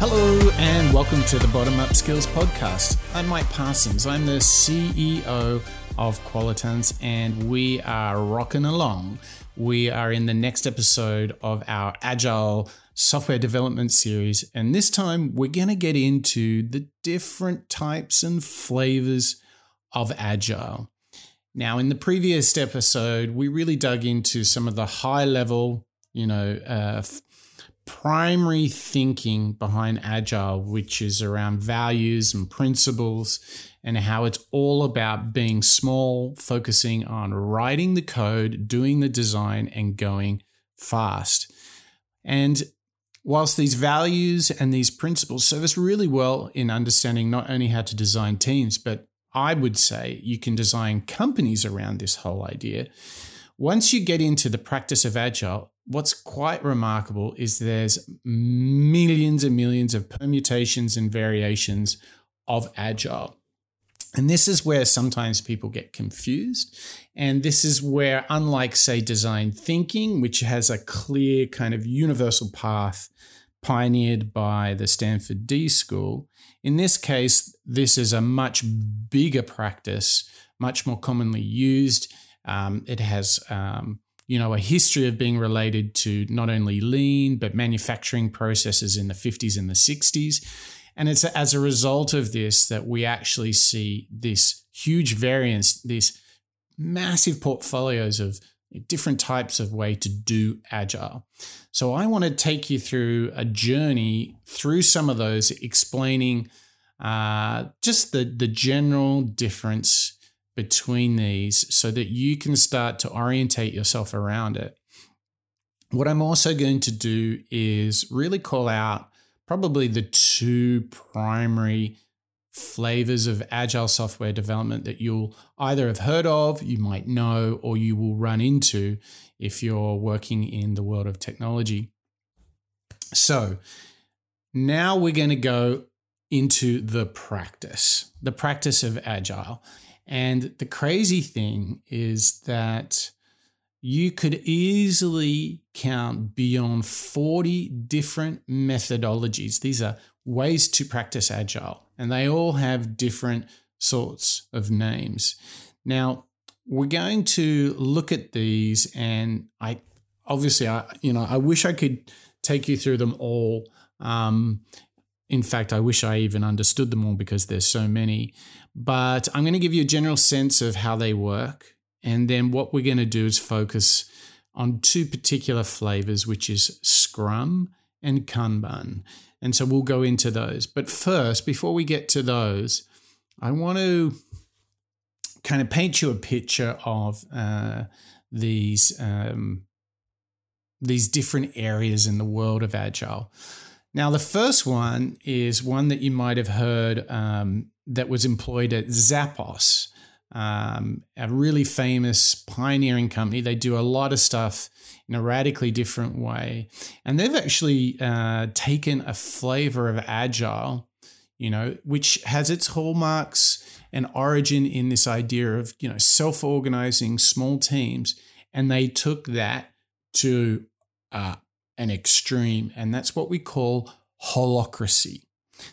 Hello, and welcome to the Bottom Up Skills Podcast. I'm Mike Parsons. I'm the CEO of Qualitance, and we are rocking along. We are in the next episode of our Agile software development series, and this time we're going to get into the different types and flavors of Agile. Now, in the previous episode, we really dug into some of the high level, you know, uh, primary thinking behind Agile, which is around values and principles, and how it's all about being small, focusing on writing the code, doing the design, and going fast. And whilst these values and these principles serve us really well in understanding not only how to design teams, but I would say you can design companies around this whole idea. Once you get into the practice of Agile, what's quite remarkable is there's millions and millions of permutations and variations of agile. And this is where sometimes people get confused. And this is where, unlike, say, design thinking, which has a clear kind of universal path pioneered by the Stanford D School, in this case, this is a much bigger practice, much more commonly used. Um, it has um, you know, a history of being related to not only lean, but manufacturing processes in the 50s and the 60s. And it's as a result of this that we actually see this huge variance, these massive portfolios of different types of way to do agile. So I want to take you through a journey through some of those, explaining uh, just the, the general difference between these so that you can start to orientate yourself around it. What I'm also going to do is really call out probably the two primary flavors of agile software development that you'll either have heard of, you might know, or you will run into if you're working in the world of technology. So now we're going to go into the practice, the practice of agile. And the crazy thing is that you could easily count beyond 40 different methodologies. These are ways to practice agile, and they all have different sorts of names. Now, we're going to look at these, and I obviously, I you know, I wish I could take you through them all. Um, in fact, I wish I even understood them all because there's so many. But I'm going to give you a general sense of how they work. And then what we're going to do is focus on two particular flavors, which is Scrum and Kanban. And so we'll go into those. But first, before we get to those, I want to kind of paint you a picture of uh, these um, these different areas in the world of agile. Now, the first one is one that you might have heard um, that was employed at Zappos, um, a really famous pioneering company. They do a lot of stuff in a radically different way. And they've actually uh, taken a flavor of agile, you know, which has its hallmarks and origin in this idea of, you know, self organizing small teams. And they took that to uh, an extreme, and that's what we call holacracy.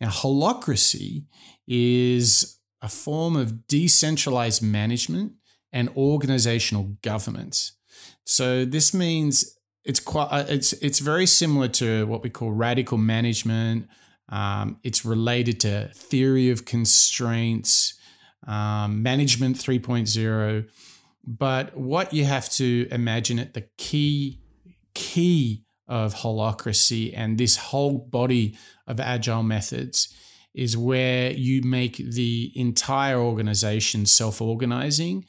Now, holacracy is a form of decentralized management and organizational governance. So this means it's quite uh, it's it's very similar to what we call radical management. Um, it's related to theory of constraints, um, management 3.0. But what you have to imagine at the key key of holacracy and this whole body of agile methods is where you make the entire organization self organizing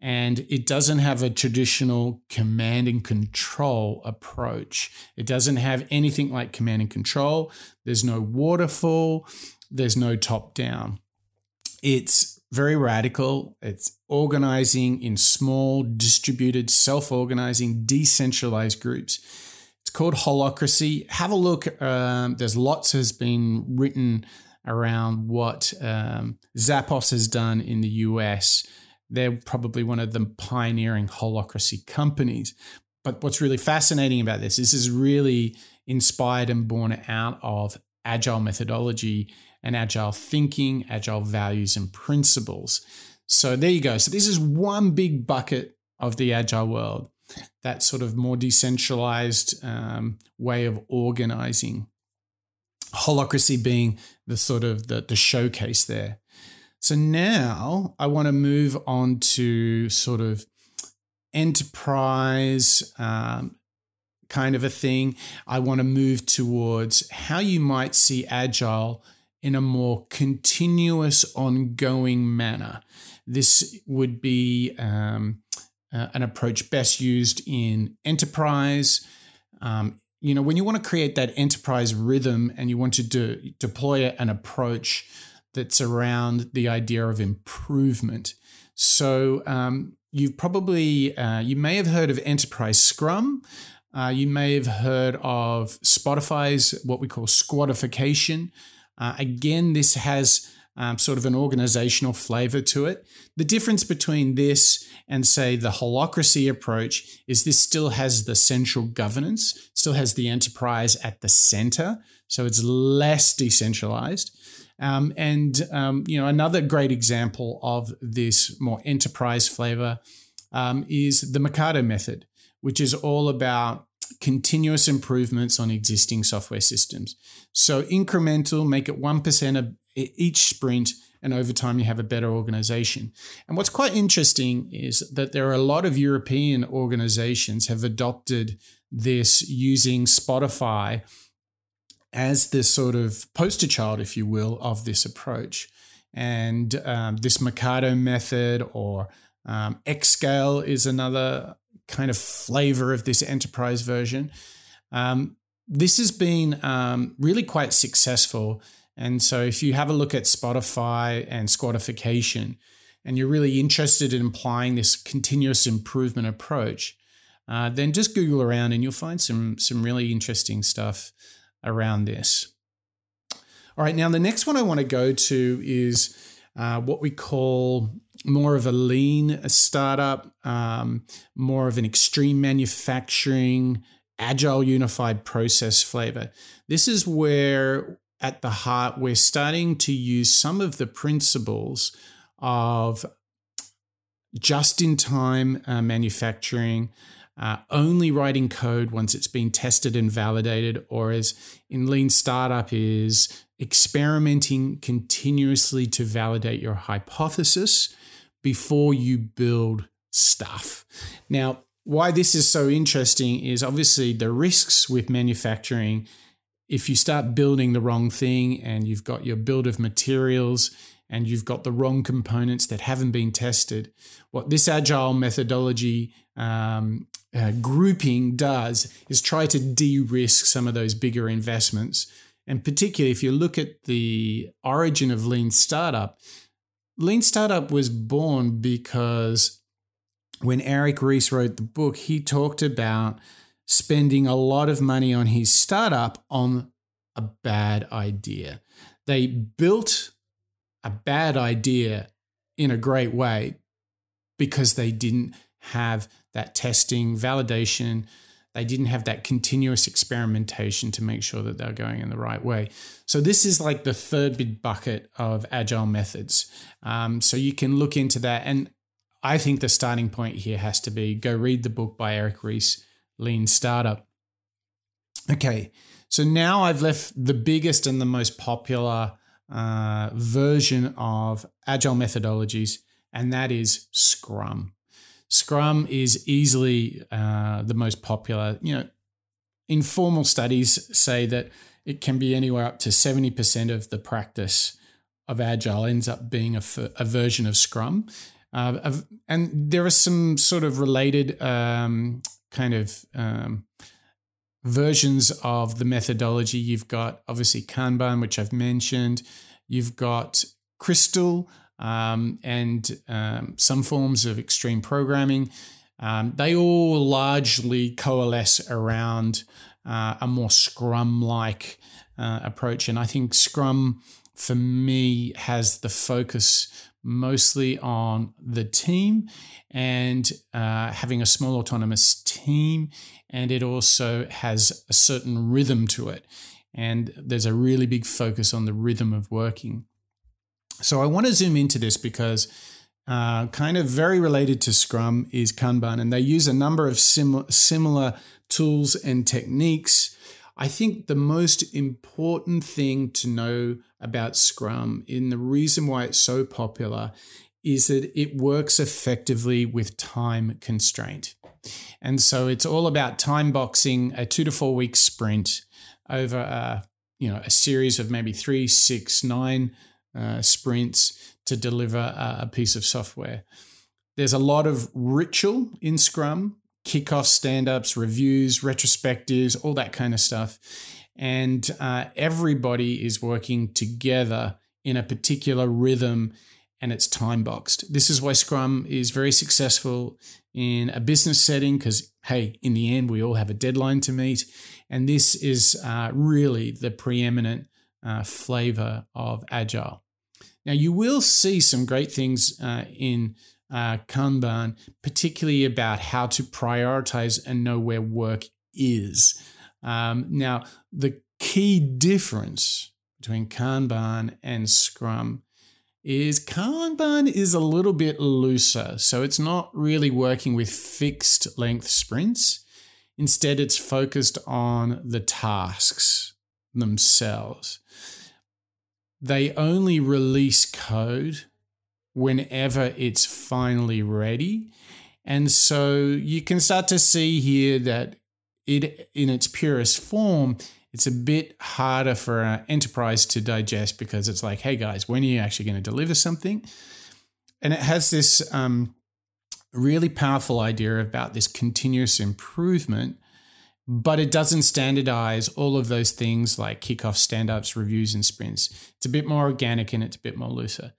and it doesn't have a traditional command and control approach. It doesn't have anything like command and control. There's no waterfall, there's no top down. It's very radical. It's organizing in small, distributed, self organizing, decentralized groups it's called Holacracy. Have a look. Um, there's lots has been written around what um, Zappos has done in the US. They're probably one of the pioneering holacracy companies. But what's really fascinating about this, is, this is really inspired and born out of agile methodology and agile thinking, agile values and principles. So there you go. So this is one big bucket of the agile world, that sort of more decentralized um, way of organizing. Holacracy being the sort of the, the showcase there. So now I want to move on to sort of enterprise um, kind of a thing. I want to move towards how you might see agile in a more continuous, ongoing manner. This would be um, uh, an approach best used in enterprise. Um, you know, when you want to create that enterprise rhythm and you want to do, deploy an approach that's around the idea of improvement. So um, you've probably uh, you may have heard of enterprise Scrum. Uh, you may have heard of Spotify's what we call squadification. Uh, again, this has um, sort of an organizational flavor to it. The difference between this and, say, the holacracy approach is this still has the central governance, still has the enterprise at the center. So it's less decentralized. Um, and, um, you know, another great example of this more enterprise flavor um, is the Mikado method, which is all about continuous improvements on existing software systems. So incremental, make it 1% of each sprint, and over time you have a better organization. And what's quite interesting is that there are a lot of European organizations have adopted this using Spotify as the sort of poster child, if you will, of this approach. And um, this Mikado method or um, Xscale is another kind of flavor of this enterprise version. Um, this has been um, really quite successful. And so, if you have a look at Spotify and squadification, and you're really interested in applying this continuous improvement approach, uh, then just Google around and you'll find some some really interesting stuff around this. All right, now the next one I want to go to is uh, what we call more of a lean startup, um, more of an extreme manufacturing, agile unified process flavor. This is where, at the heart, we're starting to use some of the principles of just in time uh, manufacturing, uh, only writing code once it's been tested and validated, or as in lean startup, is experimenting continuously to validate your hypothesis before you build stuff. Now, why this is so interesting is obviously the risks with manufacturing. If you start building the wrong thing and you've got your build of materials and you've got the wrong components that haven't been tested, what this agile methodology um, uh, grouping does is try to de risk some of those bigger investments. And particularly if you look at the origin of Lean Startup, Lean Startup was born because when Eric Ries wrote the book, he talked about spending a lot of money on his startup on a bad idea. They built a bad idea in a great way because they didn't have that testing, validation. They didn't have that continuous experimentation to make sure that they're going in the right way. So, this is like the third big bucket of agile methods. Um, so, you can look into that. And I think the starting point here has to be go read the book by Eric Ries, Lean Startup. Okay, so now I've left the biggest and the most popular uh, version of agile methodologies, and that is Scrum. Scrum is easily uh, the most popular. You know, informal studies say that it can be anywhere up to 70% of the practice of Agile ends up being a, a version of Scrum. Uh, and there are some sort of related um, kind of um, versions of the methodology. You've got obviously Kanban, which I've mentioned. You've got Crystal, um, and um, some forms of extreme programming. Um, they all largely coalesce around uh, a more Scrum like uh, approach. And I think Scrum, for me, has the focus mostly on the team and uh, having a small autonomous team. And it also has a certain rhythm to it. and there's a really big focus on the rhythm of working. So I want to zoom into this because uh, kind of very related to Scrum is Kanban, and they use a number of sim- similar tools and techniques. I think the most important thing to know about Scrum, and the reason why it's so popular, is that it works effectively with time constraint. And so it's all about time boxing a two to four week sprint over a, you know, a series of maybe three, six, nine uh, sprints to deliver a, a piece of software. There's a lot of ritual in Scrum, kickoffs, stand ups, reviews, retrospectives, all that kind of stuff. And uh, everybody is working together in a particular rhythm and it's time boxed. This is why Scrum is very successful in a business setting because, hey, in the end, we all have a deadline to meet. And this is uh, really the preeminent uh, flavor of Agile. Now, you will see some great things uh, in uh, Kanban, particularly about how to prioritize and know where work is. Um, now, the key difference between Kanban and Scrum is Kanban is a little bit looser. So it's not really working with fixed length sprints. Instead, it's focused on the tasks themselves they only release code whenever it's finally ready. And so you can start to see here that it, in its purest form, it's a bit harder for an enterprise to digest because it's like, hey guys, when are you actually going to deliver something? And it has this um, really powerful idea about this continuous improvement but it doesn't standardize all of those things like kickoff, stand ups, reviews, and sprints. It's a bit more organic and it's a bit more looser.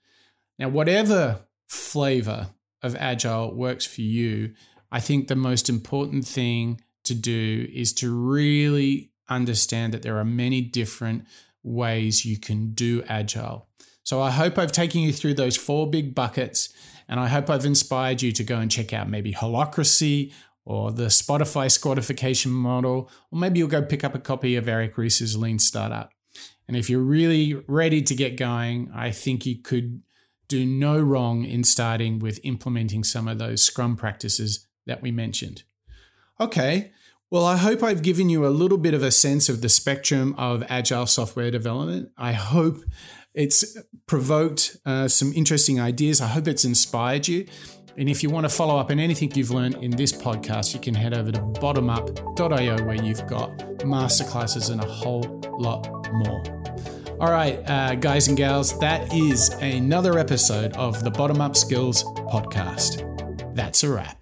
Now, whatever flavor of Agile works for you, I think the most important thing to do is to really understand that there are many different ways you can do Agile. So I hope I've taken you through those four big buckets, and I hope I've inspired you to go and check out maybe Holacracy or the Spotify squadification model, or maybe you'll go pick up a copy of Eric Ries's Lean Startup. And if you're really ready to get going, I think you could do no wrong in starting with implementing some of those Scrum practices that we mentioned. Okay, well, I hope I've given you a little bit of a sense of the spectrum of agile software development. I hope it's provoked uh, some interesting ideas. I hope it's inspired you. And if you want to follow up on anything you've learned in this podcast, you can head over to bottomup.io where you've got masterclasses and a whole lot more. All right, uh, guys and gals, that is another episode of the Bottom Up Skills podcast. That's a wrap.